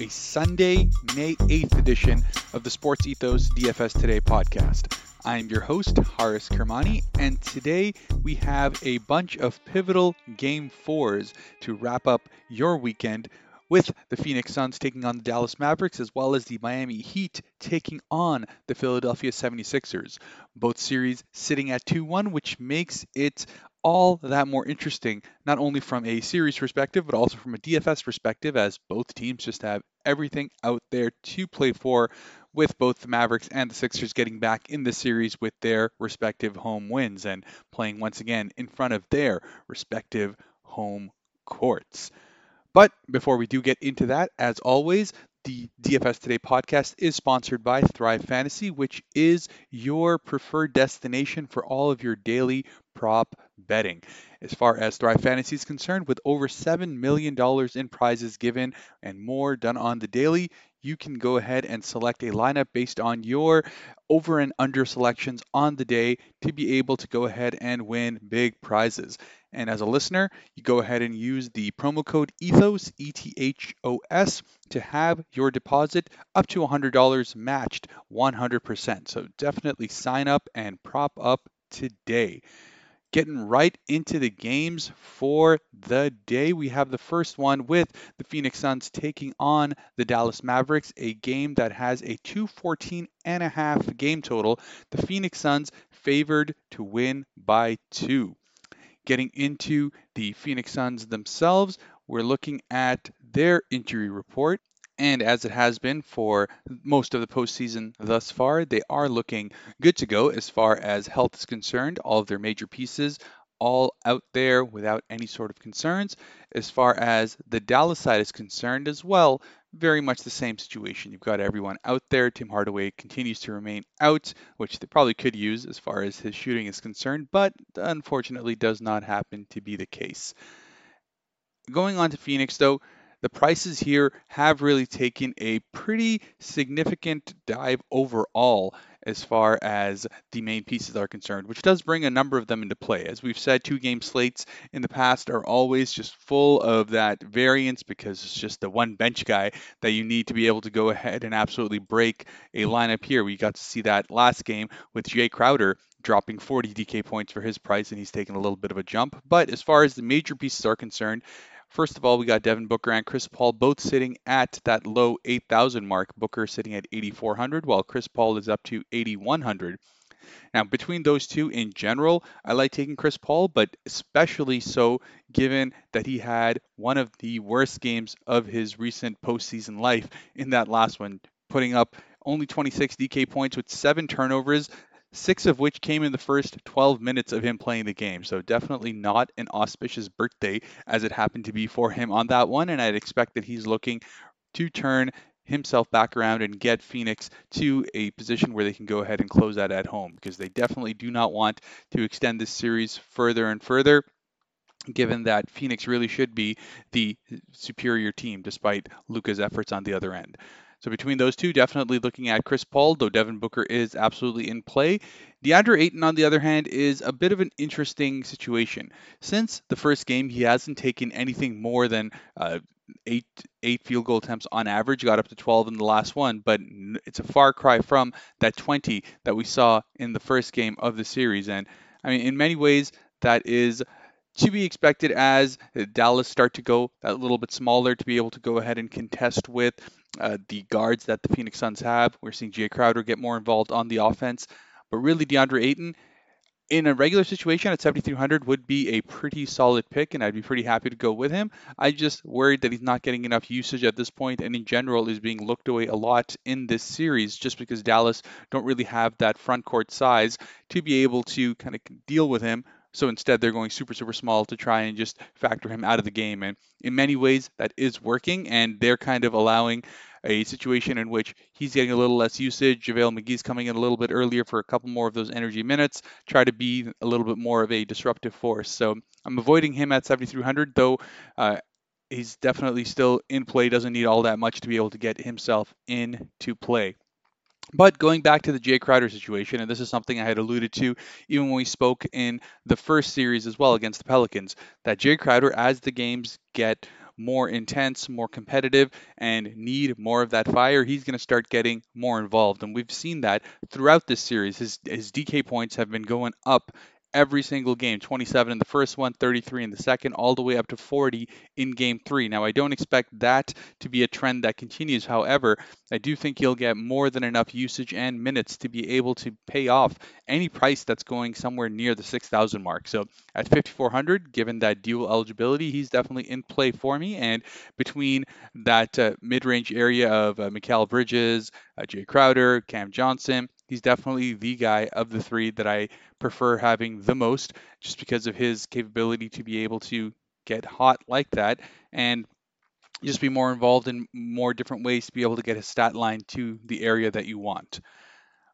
a Sunday, May 8th edition of the Sports Ethos DFS Today podcast. I'm your host, Haaris Kermani, and today we have a bunch of pivotal game fours to wrap up your weekend with the Phoenix Suns taking on the Dallas Mavericks as well as the Miami Heat taking on the Philadelphia 76ers. Both series sitting at 2 1, which makes it all that more interesting, not only from a series perspective, but also from a DFS perspective, as both teams just have everything out there to play for, with both the Mavericks and the Sixers getting back in the series with their respective home wins and playing once again in front of their respective home courts. But before we do get into that, as always, the DFS Today podcast is sponsored by Thrive Fantasy, which is your preferred destination for all of your daily prop betting. As far as Thrive Fantasy is concerned, with over $7 million in prizes given and more done on the daily, you can go ahead and select a lineup based on your over and under selections on the day to be able to go ahead and win big prizes. And as a listener, you go ahead and use the promo code ETHOS, E T H O S, to have your deposit up to $100 matched 100%. So definitely sign up and prop up today. Getting right into the games for the day. We have the first one with the Phoenix Suns taking on the Dallas Mavericks, a game that has a 214 and a half game total. The Phoenix Suns favored to win by two. Getting into the Phoenix Suns themselves, we're looking at their injury report. And as it has been for most of the postseason thus far, they are looking good to go as far as health is concerned. All of their major pieces all out there without any sort of concerns. As far as the Dallas side is concerned as well, very much the same situation. You've got everyone out there. Tim Hardaway continues to remain out, which they probably could use as far as his shooting is concerned, but unfortunately does not happen to be the case. Going on to Phoenix, though, the prices here have really taken a pretty significant dive overall as far as the main pieces are concerned, which does bring a number of them into play. As we've said, two game slates in the past are always just full of that variance because it's just the one bench guy that you need to be able to go ahead and absolutely break a lineup here. We got to see that last game with Jae Crowder dropping 40 DK points for his price, and he's taken a little bit of a jump. But as far as the major pieces are concerned, First of all, we got Devin Booker and Chris Paul both sitting at that low 8,000 mark. Booker sitting at 8,400, while Chris Paul is up to 8,100. Now, between those two in general, I like taking Chris Paul, but especially so given that he had one of the worst games of his recent postseason life in that last one, putting up only 26 DK points with seven turnovers, six of which came in the first 12 minutes of him playing the game. So definitely not an auspicious birthday as it happened to be for him on that one. And I'd expect that he's looking to turn himself back around and get Phoenix to a position where they can go ahead and close that at home because they definitely do not want to extend this series further and further given that Phoenix really should be the superior team despite Luka's efforts on the other end. So between those two, definitely looking at Chris Paul, though Devin Booker is absolutely in play. DeAndre Ayton, on the other hand, is a bit of an interesting situation. Since the first game, he hasn't taken anything more than uh, eight eight field goal attempts on average. Got up to 12 in the last one, but it's a far cry from that 20 that we saw in the first game of the series. And I mean, in many ways, that is to be expected as Dallas start to go a little bit smaller to be able to go ahead and contest with uh, the guards that the Phoenix Suns have. We're seeing Jae Crowder get more involved on the offense, but really DeAndre Ayton in a regular situation at 7300 would be a pretty solid pick and I'd be pretty happy to go with him. I just worried that he's not getting enough usage at this point and in general is being looked away a lot in this series just because Dallas don't really have that front court size to be able to kind of deal with him so instead, they're going super, super small to try and just factor him out of the game. And in many ways, that is working. And they're kind of allowing a situation in which he's getting a little less usage. JaVale McGee's coming in a little bit earlier for a couple more of those energy minutes, try to be a little bit more of a disruptive force. So I'm avoiding him at 7,300, though uh, he's definitely still in play, doesn't need all that much to be able to get himself into play. But going back to the Jae Crowder situation, and this is something I had alluded to even when we spoke in the first series as well against the Pelicans, that Jae Crowder, as the games get more intense, more competitive, and need more of that fire, he's going to start getting more involved. And we've seen that throughout this series. His, his DK points have been going up every single game 27 in the first one, 33 in the second, all the way up to 40 in game three. Now, I don't expect that to be a trend that continues. However, I do think he'll get more than enough usage and minutes to be able to pay off any price that's going somewhere near the 6,000 mark. So at 5,400, given that dual eligibility, he's definitely in play for me. And between that uh, mid range area of uh, Mikal Bridges, uh, Jae Crowder, Cam Johnson, he's definitely the guy of the three that I prefer having the most just because of his capability to be able to get hot like that and just be more involved in more different ways to be able to get his stat line to the area that you want.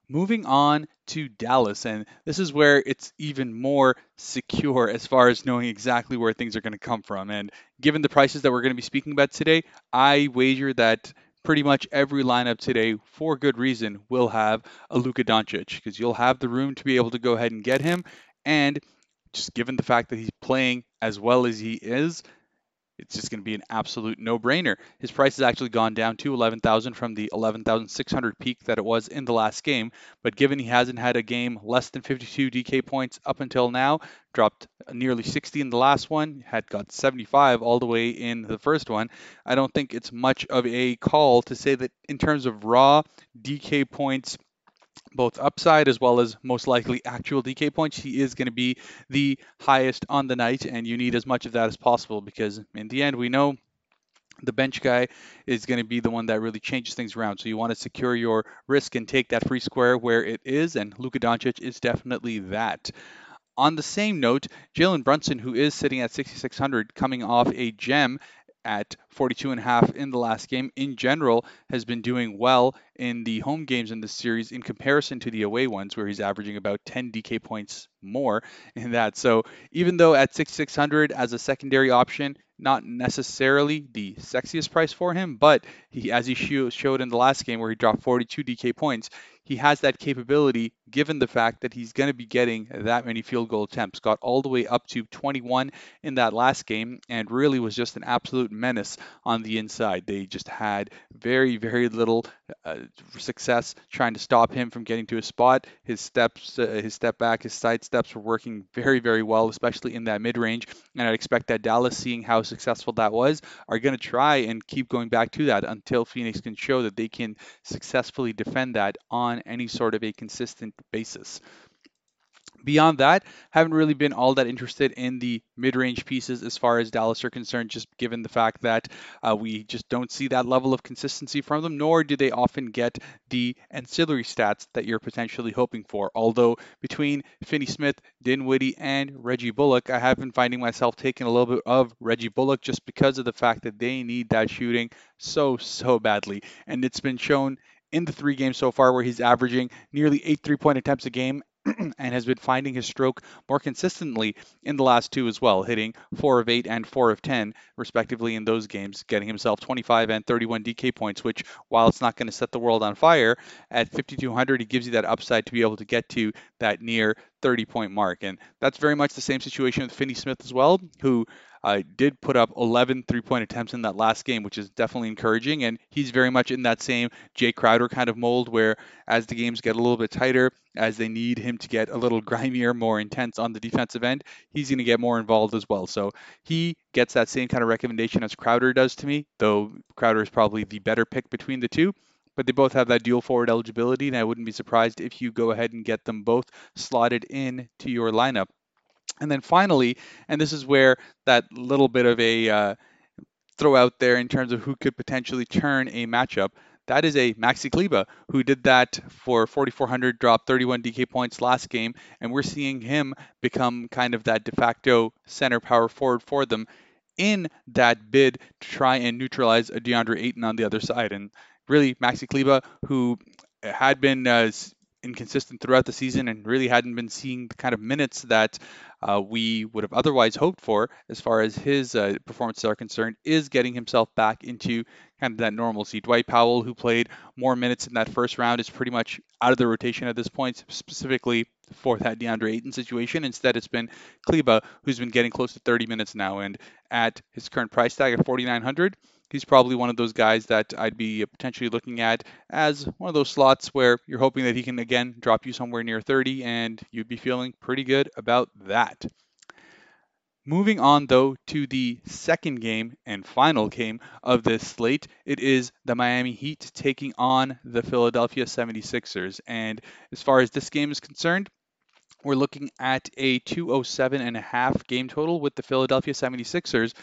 Moving on to Dallas, and this is where it's even more secure as far as knowing exactly where things are going to come from. And given the prices that we're going to be speaking about today, I wager that pretty much every lineup today, for good reason, will have a Luka Doncic because you'll have the room to be able to go ahead and get him. And just given the fact that he's playing as well as he is, it's just going to be an absolute no-brainer. His price has actually gone down to 11,000 from the 11,600 peak that it was in the last game. But given he hasn't had a game less than 52 DK points up until now, dropped nearly 60 in the last one, had got 75 all the way in the first one. I don't think it's much of a call to say that in terms of raw DK points both upside as well as most likely actual DK points, he is going to be the highest on the night, and you need as much of that as possible because in the end, we know the bench guy is going to be the one that really changes things around. So you want to secure your risk and take that free square where it is, and Luka Doncic is definitely that. On the same note, Jalen Brunson, who is sitting at 6,600, coming off a gem at 42 and a half in the last game in general has been doing well in the home games in this series in comparison to the away ones where he's averaging about 10 DK points more in that. So even though at 6600 as a secondary option, not necessarily the sexiest price for him, but he, as he showed in the last game where he dropped 42 DK points, he has that capability given the fact that he's going to be getting that many field goal attempts. Got all the way up to 21 in that last game and really was just an absolute menace on the inside. They just had very, very little uh, success trying to stop him from getting to a spot. His steps, uh, his step back, his side steps were working very, very well, especially in that mid range. And I'd expect that Dallas, seeing how successful that was, are going to try and keep going back to that until Phoenix can show that they can successfully defend that on any sort of a consistent basis. Beyond that, haven't really been all that interested in the mid-range pieces as far as Dallas are concerned, just given the fact that uh, we just don't see that level of consistency from them, nor do they often get the ancillary stats that you're potentially hoping for. Although between Finney Smith, Dinwiddie, and Reggie Bullock, I have been finding myself taking a little bit of Reggie Bullock just because of the fact that they need that shooting so, so badly. And it's been shown in the three games so far where he's averaging nearly eight three point attempts a game and has been finding his stroke more consistently in the last two as well, hitting 4 of 8 and 4 of 10, respectively, in those games, getting himself 25 and 31 DK points, which, while it's not going to set the world on fire, at 5,200, he gives you that upside to be able to get to that near 30 point mark. And that's very much the same situation with Finney Smith as well, who uh, did put up 11 three point attempts in that last game, which is definitely encouraging. And he's very much in that same Jae Crowder kind of mold where as the games get a little bit tighter, as they need him to get a little grimier, more intense on the defensive end, he's going to get more involved as well. So he gets that same kind of recommendation as Crowder does to me, though Crowder is probably the better pick between the two but they both have that dual forward eligibility, and I wouldn't be surprised if you go ahead and get them both slotted in to your lineup. And then finally, and this is where that little bit of a uh, throw out there in terms of who could potentially turn a matchup. That is a Maxi Kleber who did that for 4,400, dropped 31 DK points last game, and we're seeing him become kind of that de facto center power forward for them in that bid to try and neutralize a DeAndre Ayton on the other side. And really, Maxi Kleber, who had been uh, inconsistent throughout the season and really hadn't been seeing the kind of minutes that uh, we would have otherwise hoped for as far as his uh, performances are concerned, is getting himself back into kind of that normalcy. Dwight Powell, who played more minutes in that first round, is pretty much out of the rotation at this point, specifically for that DeAndre Ayton situation. Instead, it's been Kleber who's been getting close to 30 minutes now, and at his current price tag of 4,900 he's probably one of those guys that I'd be potentially looking at as one of those slots where you're hoping that he can again drop you somewhere near 30 and you'd be feeling pretty good about that. Moving on, though, to the second game and final game of this slate, it is the Miami Heat taking on the Philadelphia 76ers. And as far as this game is concerned, we're looking at a 207 and a half game total with the Philadelphia 76ers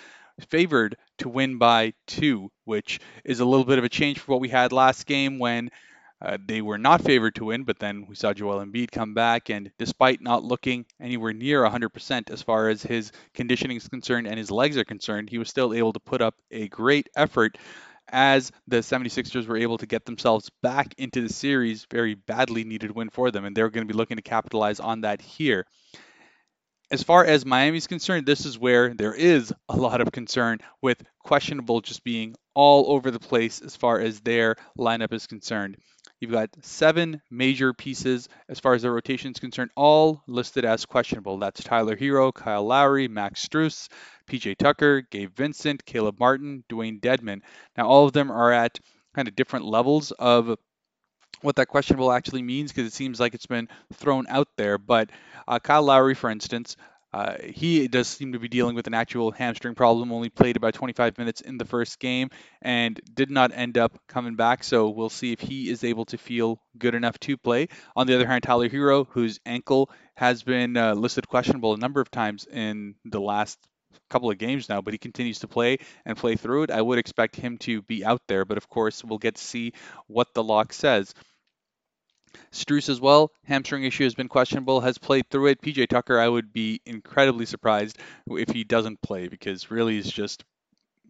favored to win by two, which is a little bit of a change for what we had last game when uh, they were not favored to win, but then we saw Joel Embiid come back, and despite not looking anywhere near 100% as far as his conditioning is concerned and his legs are concerned, he was still able to put up a great effort as the 76ers were able to get themselves back into the series. Very badly needed win for them, and they're going to be looking to capitalize on that here. As far as Miami's concerned, this is where there is a lot of concern with questionable just being all over the place as far as their lineup is concerned. You've got seven major pieces as far as the rotation is concerned, all listed as questionable. That's Tyler Herro, Kyle Lowry, Max Strus, PJ Tucker, Gabe Vincent, Caleb Martin, Dewayne Dedmon. Now, all of them are at kind of different levels of what that questionable actually means because it seems like it's been thrown out there. But uh, Kyle Lowry, for instance, uh, he does seem to be dealing with an actual hamstring problem. Only played about 25 minutes in the first game and did not end up coming back. So we'll see if he is able to feel good enough to play. On the other hand, Tyler Herro, whose ankle has been uh, listed questionable a number of times in the last couple of games now, but he continues to play and play through it. I would expect him to be out there, but of course, we'll get to see what the lock says. Strus as well, hamstring issue has been questionable, has played through it. PJ Tucker, I would be incredibly surprised if he doesn't play because really he's just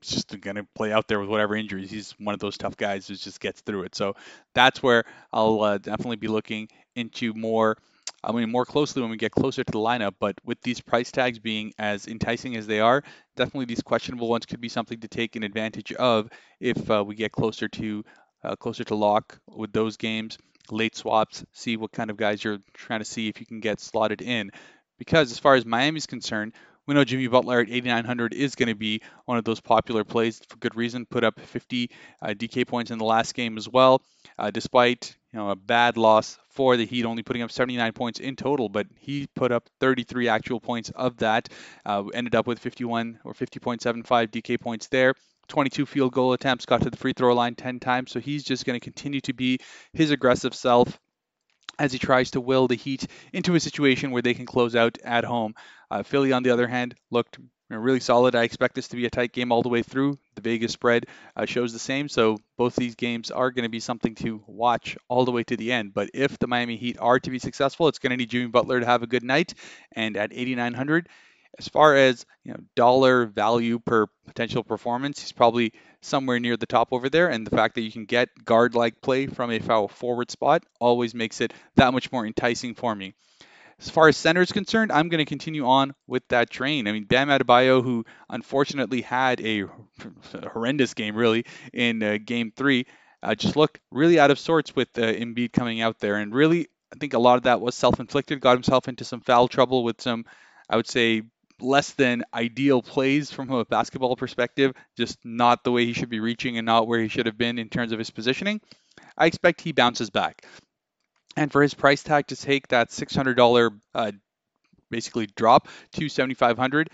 just going to play out there with whatever injuries. He's one of those tough guys who just gets through it. So that's where I'll uh, definitely be looking into more. I mean, more closely when we get closer to the lineup, but with these price tags being as enticing as they are, definitely these questionable ones could be something to take an advantage of if uh, we get closer to uh, closer to lock with those games late swaps, see what kind of guys you're trying to see if you can get slotted in. Because as far as Miami's concerned, we know Jimmy Butler at 8,900 is going to be one of those popular plays for good reason. Put up 50 uh, DK points in the last game as well, uh, despite you know a bad loss for the Heat, only putting up 79 points in total. But he put up 33 actual points of that. Uh, ended up with 51 or 50.75 DK points there. 22 field goal attempts, got to the free throw line 10 times. So he's just going to continue to be his aggressive self as he tries to will the Heat into a situation where they can close out at home. Uh, Philly, on the other hand, looked really solid. I expect this to be a tight game all the way through. The Vegas spread uh, shows the same, so both these games are going to be something to watch all the way to the end. But if the Miami Heat are to be successful, it's going to need Jimmy Butler to have a good night. And at 8,900, as far as you know dollar value per potential performance, he's probably somewhere near the top over there. And the fact that you can get guard-like play from a foul forward spot always makes it that much more enticing for me. As far as center is concerned, I'm going to continue on with that train. I mean, Bam Adebayo, who unfortunately had a horrendous game, really, in uh, Game Three, uh, just looked really out of sorts with uh, Embiid coming out there, and really, I think a lot of that was self-inflicted. Got himself into some foul trouble with some, I would say, less than ideal plays from a basketball perspective, just not the way he should be reaching and not where he should have been in terms of his positioning. I expect he bounces back. And for his price tag to take that $600 uh, basically drop to 7500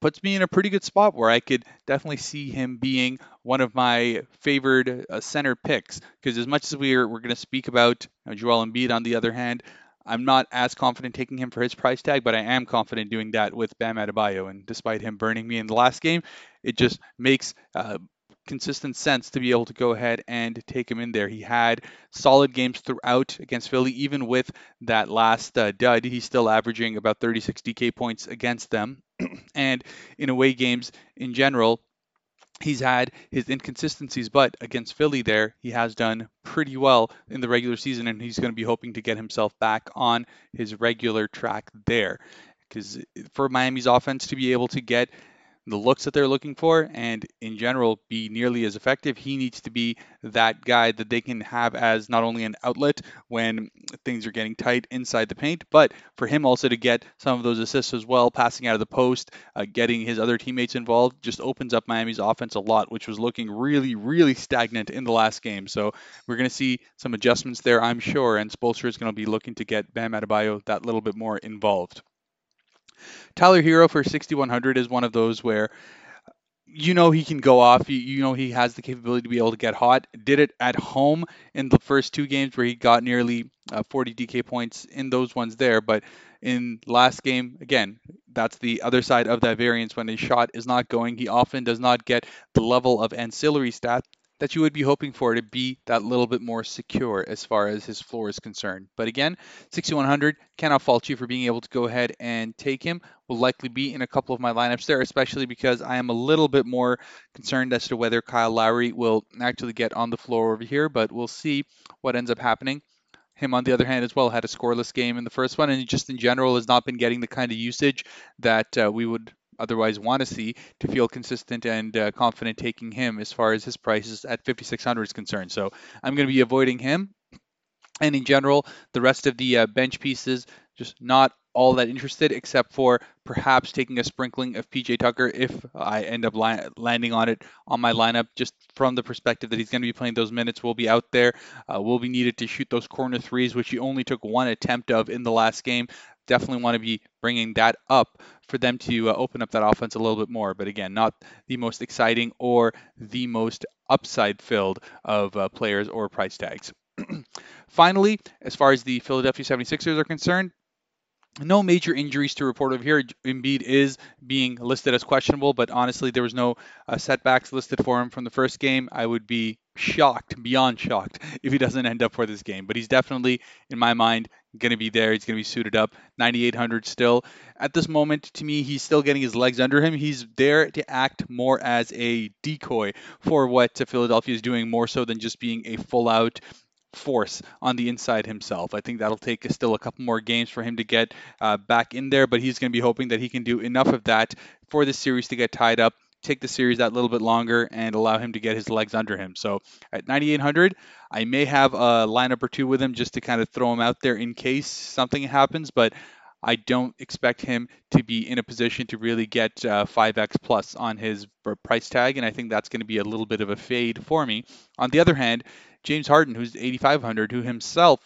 puts me in a pretty good spot where I could definitely see him being one of my favored uh, center picks. Because as much as we're, we're going to speak about you know, Joel Embiid, on the other hand, I'm not as confident taking him for his price tag, but I am confident doing that with Bam Adebayo. And despite him burning me in the last game, it just makes uh, consistent sense to be able to go ahead and take him in there. He had solid games throughout against Philly, even with that last uh, dud. He's still averaging about 36 DK points against them. and in away games in general, he's had his inconsistencies, but against Philly there, he has done pretty well in the regular season, and he's going to be hoping to get himself back on his regular track there. Because for Miami's offense to be able to get the looks that they're looking for and in general be nearly as effective, he needs to be that guy that they can have as not only an outlet when things are getting tight inside the paint, but for him also to get some of those assists as well, passing out of the post, uh, getting his other teammates involved, just opens up Miami's offense a lot, which was looking really, really stagnant in the last game. So we're going to see some adjustments there, I'm sure, and Spoelstra is going to be looking to get Bam Adebayo that little bit more involved. Tyler Herro for 6,100 is one of those where you know he can go off. You, you, know he has the capability to be able to get hot. Did it at home in the first two games where he got nearly uh, 40 DK points in those ones there. But in last game, again, that's the other side of that variance. When a shot is not going, he often does not get the level of ancillary stats that you would be hoping for to be that little bit more secure as far as his floor is concerned. But again, 6100 cannot fault you for being able to go ahead and take him. Will likely be in a couple of my lineups there, especially because I am a little bit more concerned as to whether Kyle Lowry will actually get on the floor over here, but we'll see what ends up happening. Him, on the other hand, as well, had a scoreless game in the first one, and just in general has not been getting the kind of usage that uh, we would otherwise want to see to feel consistent and uh, confident taking him as far as his prices at 5600 is concerned. So I'm going to be avoiding him. And in general, the rest of the uh, bench pieces, just not all that interested, except for perhaps taking a sprinkling of PJ Tucker if I end up li- landing on it on my lineup, just from the perspective that he's going to be playing those minutes, will be out there, uh, will be needed to shoot those corner threes, which he only took one attempt of in the last game definitely want to be bringing that up for them to uh, open up that offense a little bit more. But again, not the most exciting or the most upside filled of uh, players or price tags. Finally, as far as the Philadelphia 76ers are concerned, no major injuries to report over here. Embiid is being listed as questionable, but honestly, there was no uh, setbacks listed for him from the first game. I would be shocked, beyond shocked, if he doesn't end up for this game. But he's definitely, in my mind, going to be there. He's going to be suited up. 9,800 still. At this moment, to me, he's still getting his legs under him. He's there to act more as a decoy for what Philadelphia is doing, more so than just being a full out force on the inside himself. I think that'll take still a couple more games for him to get uh, back in there, but he's going to be hoping that he can do enough of that for this series to get tied up, take the series that little bit longer, and allow him to get his legs under him. So at 9,800, I may have a lineup or two with him just to kind of throw him out there in case something happens, but I don't expect him to be in a position to really get uh, 5x plus on his price tag, and I think that's going to be a little bit of a fade for me. On the other hand, James Harden, who's 8,500, who himself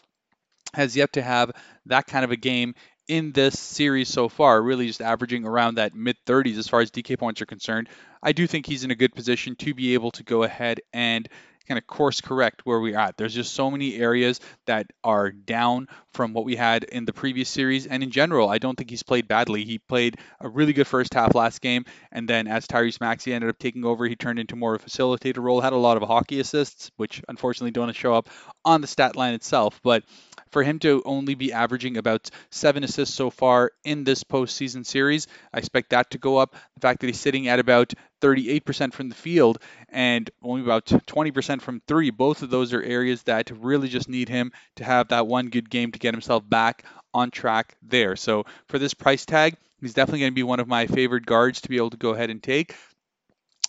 has yet to have that kind of a game in this series so far, really just averaging around that mid 30s as far as DK points are concerned. I do think he's in a good position to be able to go ahead and kind of course correct where we're at. There's just so many areas that are down from what we had in the previous series. And in general, I don't think he's played badly. He played a really good first half last game. And then as Tyrese Maxey ended up taking over, he turned into more of a facilitator role, had a lot of hockey assists, which unfortunately don't show up on the stat line itself. But for him to only be averaging about seven assists so far in this postseason series, I expect that to go up. The fact that he's sitting at about 38% from the field and only about 20% from three. Both of those are areas that really just need him to have that one good game to get himself back on track there. So for this price tag, he's definitely going to be one of my favorite guards to be able to go ahead and take.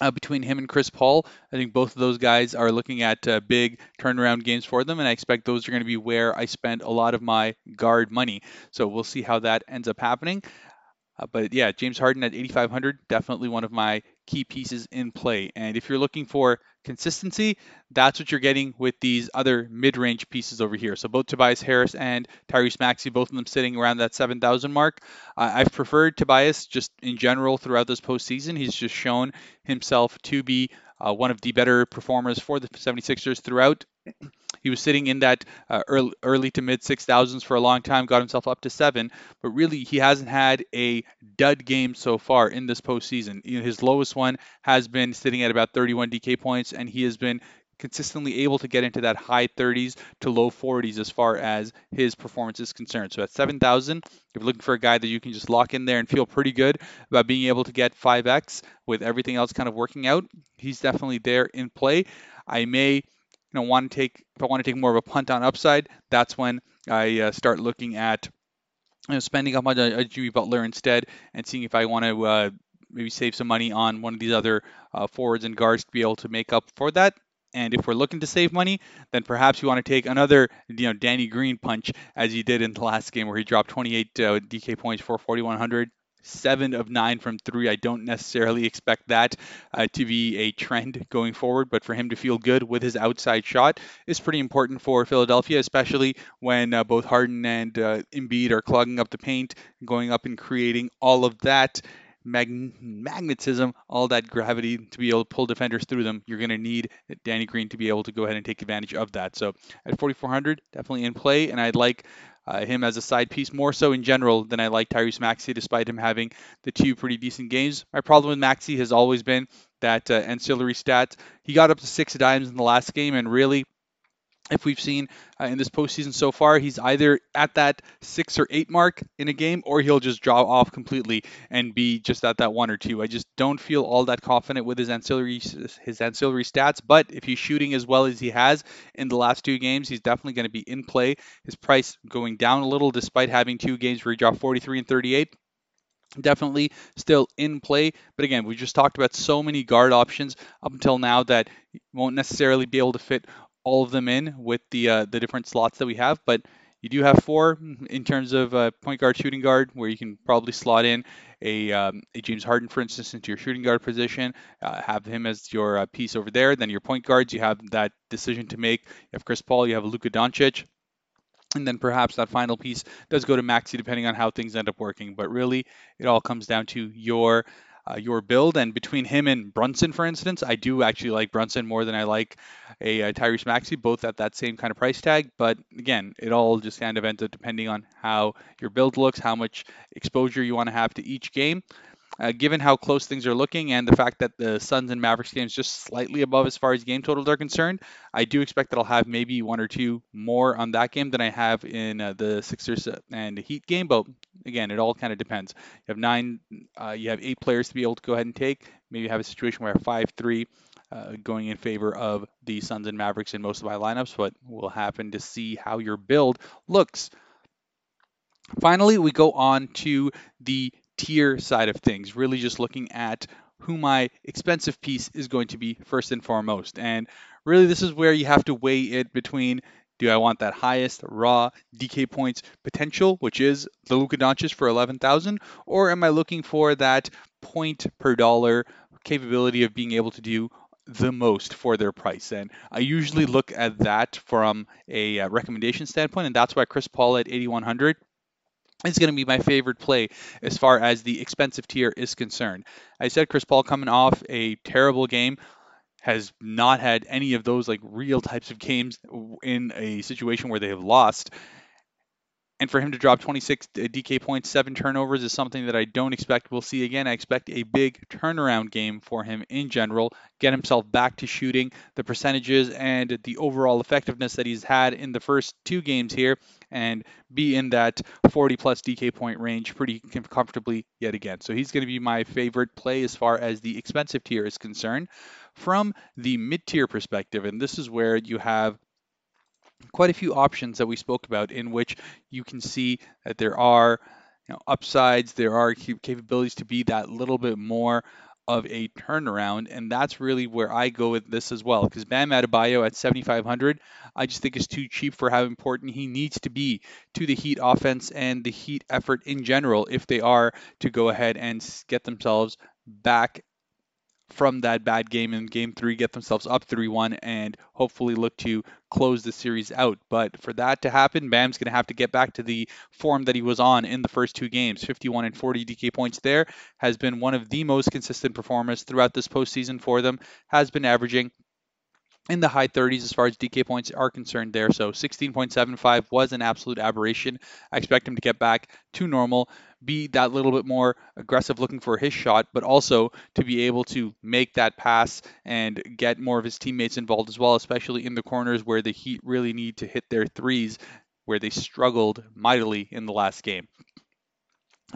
Uh, between him and Chris Paul, I think both of those guys are looking at uh, big turnaround games for them, and I expect those are going to be where I spend a lot of my guard money. So we'll see how that ends up happening. Uh, but yeah, James Harden at 8,500, definitely one of my key pieces in play. And if you're looking for consistency, that's what you're getting with these other mid-range pieces over here. So both Tobias Harris and Tyrese Maxey, both of them sitting around that 7,000 mark. Uh, I've preferred Tobias just in general throughout this postseason. He's just shown himself to be uh, one of the better performers for the 76ers throughout. He was sitting in that uh, early, early to mid 6,000s for a long time, got himself up to seven, but really he hasn't had a dud game so far in this postseason. His lowest one has been sitting at about 31 DK points, and he has been consistently able to get into that high 30s to low 40s as far as his performance is concerned. So at 7,000, if you're looking for a guy that you can just lock in there and feel pretty good about being able to get 5x with everything else kind of working out, he's definitely there in play. I may you know want to take if I want to take more of a punt on upside, that's when I uh, start looking at you know, spending up on a, a Jimmy Butler instead and seeing if I want to uh, maybe save some money on one of these other uh, forwards and guards to be able to make up for that. And if we're looking to save money, then perhaps you want to take another, you know, Danny Green punch as he did in the last game where he dropped 28 uh, DK points for 4100 seven of nine from three. I don't necessarily expect that uh, to be a trend going forward, but for him to feel good with his outside shot is pretty important for Philadelphia, especially when uh, both Harden and uh, Embiid are clogging up the paint, going up and creating all of that. Mag- magnetism, all that gravity to be able to pull defenders through them, you're going to need Danny Green to be able to go ahead and take advantage of that. So at 4,400, definitely in play, and I'd like uh, him as a side piece more so in general than I like Tyrese Maxey, despite him having the two pretty decent games. My problem with Maxey has always been that uh, ancillary stats. He got up to six dimes in the last game, and really if we've seen uh, in this postseason so far, he's either at that six or eight mark in a game, or he'll just drop off completely and be just at that one or two. I just don't feel all that confident with his ancillary his ancillary stats. But if he's shooting as well as he has in the last two games, he's definitely going to be in play. His price going down a little, despite having two games where he dropped 43 and 38 definitely still in play. But again, we just talked about so many guard options up until now that won't necessarily be able to fit all of them in with the uh, the different slots that we have, but you do have four in terms of uh, point guard, shooting guard, where you can probably slot in a, um, a James Harden, for instance, into your shooting guard position, uh, have him as your uh, piece over there. Then your point guards, you have that decision to make. You have Chris Paul, you have Luka Doncic. And then perhaps that final piece does go to Maxey, depending on how things end up working. But really, it all comes down to your uh, your build. And between him and Brunson, for instance, I do actually like Brunson more than I like a, a Tyrese Maxey, both at that same kind of price tag. But again, it all just kind of ends up depending on how your build looks, how much exposure you want to have to each game. Uh, given how close things are looking and the fact that the Suns and Mavericks game is just slightly above as far as game totals are concerned, I do expect that I'll have maybe one or two more on that game than I have in uh, the Sixers and Heat game. But again, it all kind of depends. You have nine, uh, you have eight players to be able to go ahead and take. Maybe have a situation where five three. Uh, going in favor of the Suns and Mavericks in most of my lineups, but we'll happen to see how your build looks. Finally, we go on to the tier side of things, really just looking at who my expensive piece is going to be first and foremost. And really, this is where you have to weigh it between do I want that highest raw DK points potential, which is the Luka Doncic for 11,000, or am I looking for that point per dollar capability of being able to do the most for their price. And I usually look at that from a uh, recommendation standpoint, and that's why Chris Paul at 8100 is going to be my favorite play as far as the expensive tier is concerned. I said Chris Paul coming off a terrible game has not had any of those like real types of games in a situation where they have lost. And for him to drop 26 uh, DK points, seven turnovers is something that I don't expect we'll see again. I expect a big turnaround game for him in general, get himself back to shooting the percentages and the overall effectiveness that he's had in the first two games here, and be in that 40 plus DK point range pretty comfortably yet again. So he's going to be my favorite play as far as the expensive tier is concerned. From the mid tier perspective, and this is where you have quite a few options that we spoke about in which you can see that there are you know, upsides, there are capabilities to be that little bit more of a turnaround, and that's really where I go with this as well. Because Bam Adebayo at 7,500, I just think is too cheap for how important he needs to be to the Heat offense and the Heat effort in general if they are to go ahead and get themselves back from that bad game in game three, get themselves up 3 1, and hopefully look to close the series out. But for that to happen, Bam's going to have to get back to the form that he was on in the first two games. 51 and 40 DK points there has been one of the most consistent performers throughout this postseason for them, has been averaging in the high 30s as far as DK points are concerned there. So 16.75 was an absolute aberration. I expect him to get back to normal, be that little bit more aggressive looking for his shot, but also to be able to make that pass and get more of his teammates involved as well, especially in the corners where the Heat really need to hit their threes, where they struggled mightily in the last game.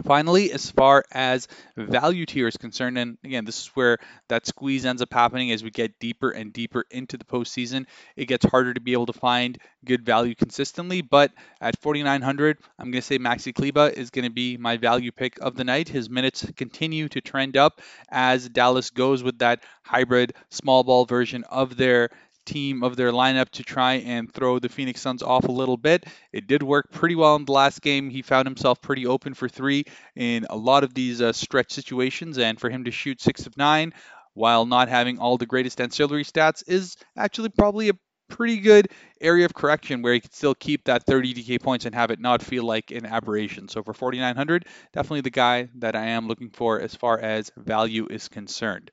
Finally, as far as value tier is concerned, and again, this is where that squeeze ends up happening as we get deeper and deeper into the postseason. It gets harder to be able to find good value consistently, but at 4,900, I'm going to say Maxi Kleber is going to be my value pick of the night. His minutes continue to trend up as Dallas goes with that hybrid small ball version of their team of their lineup to try and throw the Phoenix Suns off a little bit. It did work pretty well in the last game. He found himself pretty open for three in a lot of these uh, stretch situations, and for him to shoot six of nine while not having all the greatest ancillary stats is actually probably a pretty good area of correction where he could still keep that 30 DK points and have it not feel like an aberration. So for 4900, definitely the guy that I am looking for as far as value is concerned.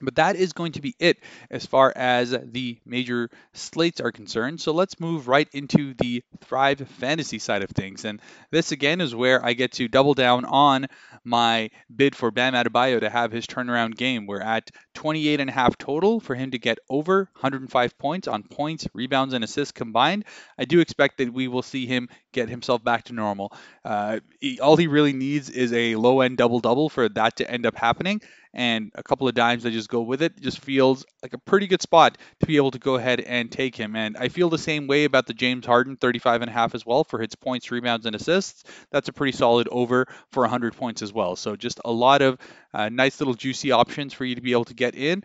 But that is going to be it as far as the major slates are concerned. So let's move right into the Thrive Fantasy side of things. And this again is where I get to double down on my bid for Bam Adebayo to have his turnaround game. We're at 28 and a half total for him to get over 105 points on points, rebounds, and assists combined. I do expect that we will see him get himself back to normal. Uh, he, all he really needs is a low end double double for that to end up happening and a couple of dimes that just go with it just feels like a pretty good spot to be able to go ahead and take him. And I feel the same way about the James Harden 35 and a half as well for his points, rebounds, and assists. That's a pretty solid over for 100 points as well. So just a lot of uh, nice little juicy options for you to be able to get in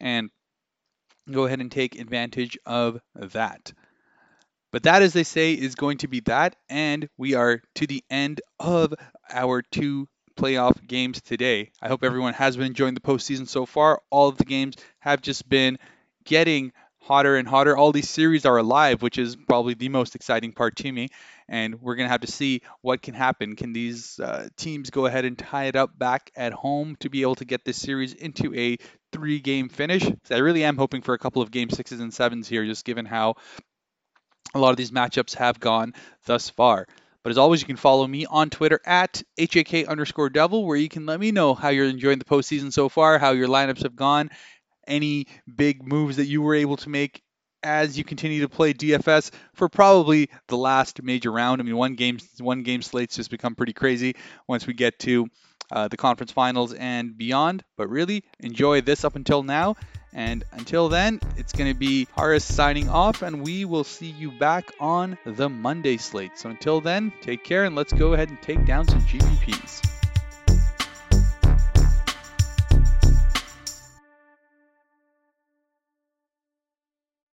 and go ahead and take advantage of that. But that, as they say, is going to be that. And we are to the end of our two playoff games today. I hope everyone has been enjoying the postseason so far. All of the games have just been getting hotter and hotter. All these series are alive, which is probably the most exciting part to me. And we're going to have to see what can happen. Can these uh, teams go ahead and tie it up back at home to be able to get this series into a three game finish? I really am hoping for a couple of game sixes and sevens here, just given how a lot of these matchups have gone thus far. But as always, you can follow me on Twitter at HAK underscore devil, where you can let me know how you're enjoying the postseason so far, how your lineups have gone, any big moves that you were able to make as you continue to play DFS for probably the last major round. I mean, one game one game slates just become pretty crazy once we get to uh, the conference finals and beyond. But really, enjoy this up until now. And until then, it's going to be Haaris signing off, and we will see you back on the Monday slate. So until then, take care and let's go ahead and take down some GPPs.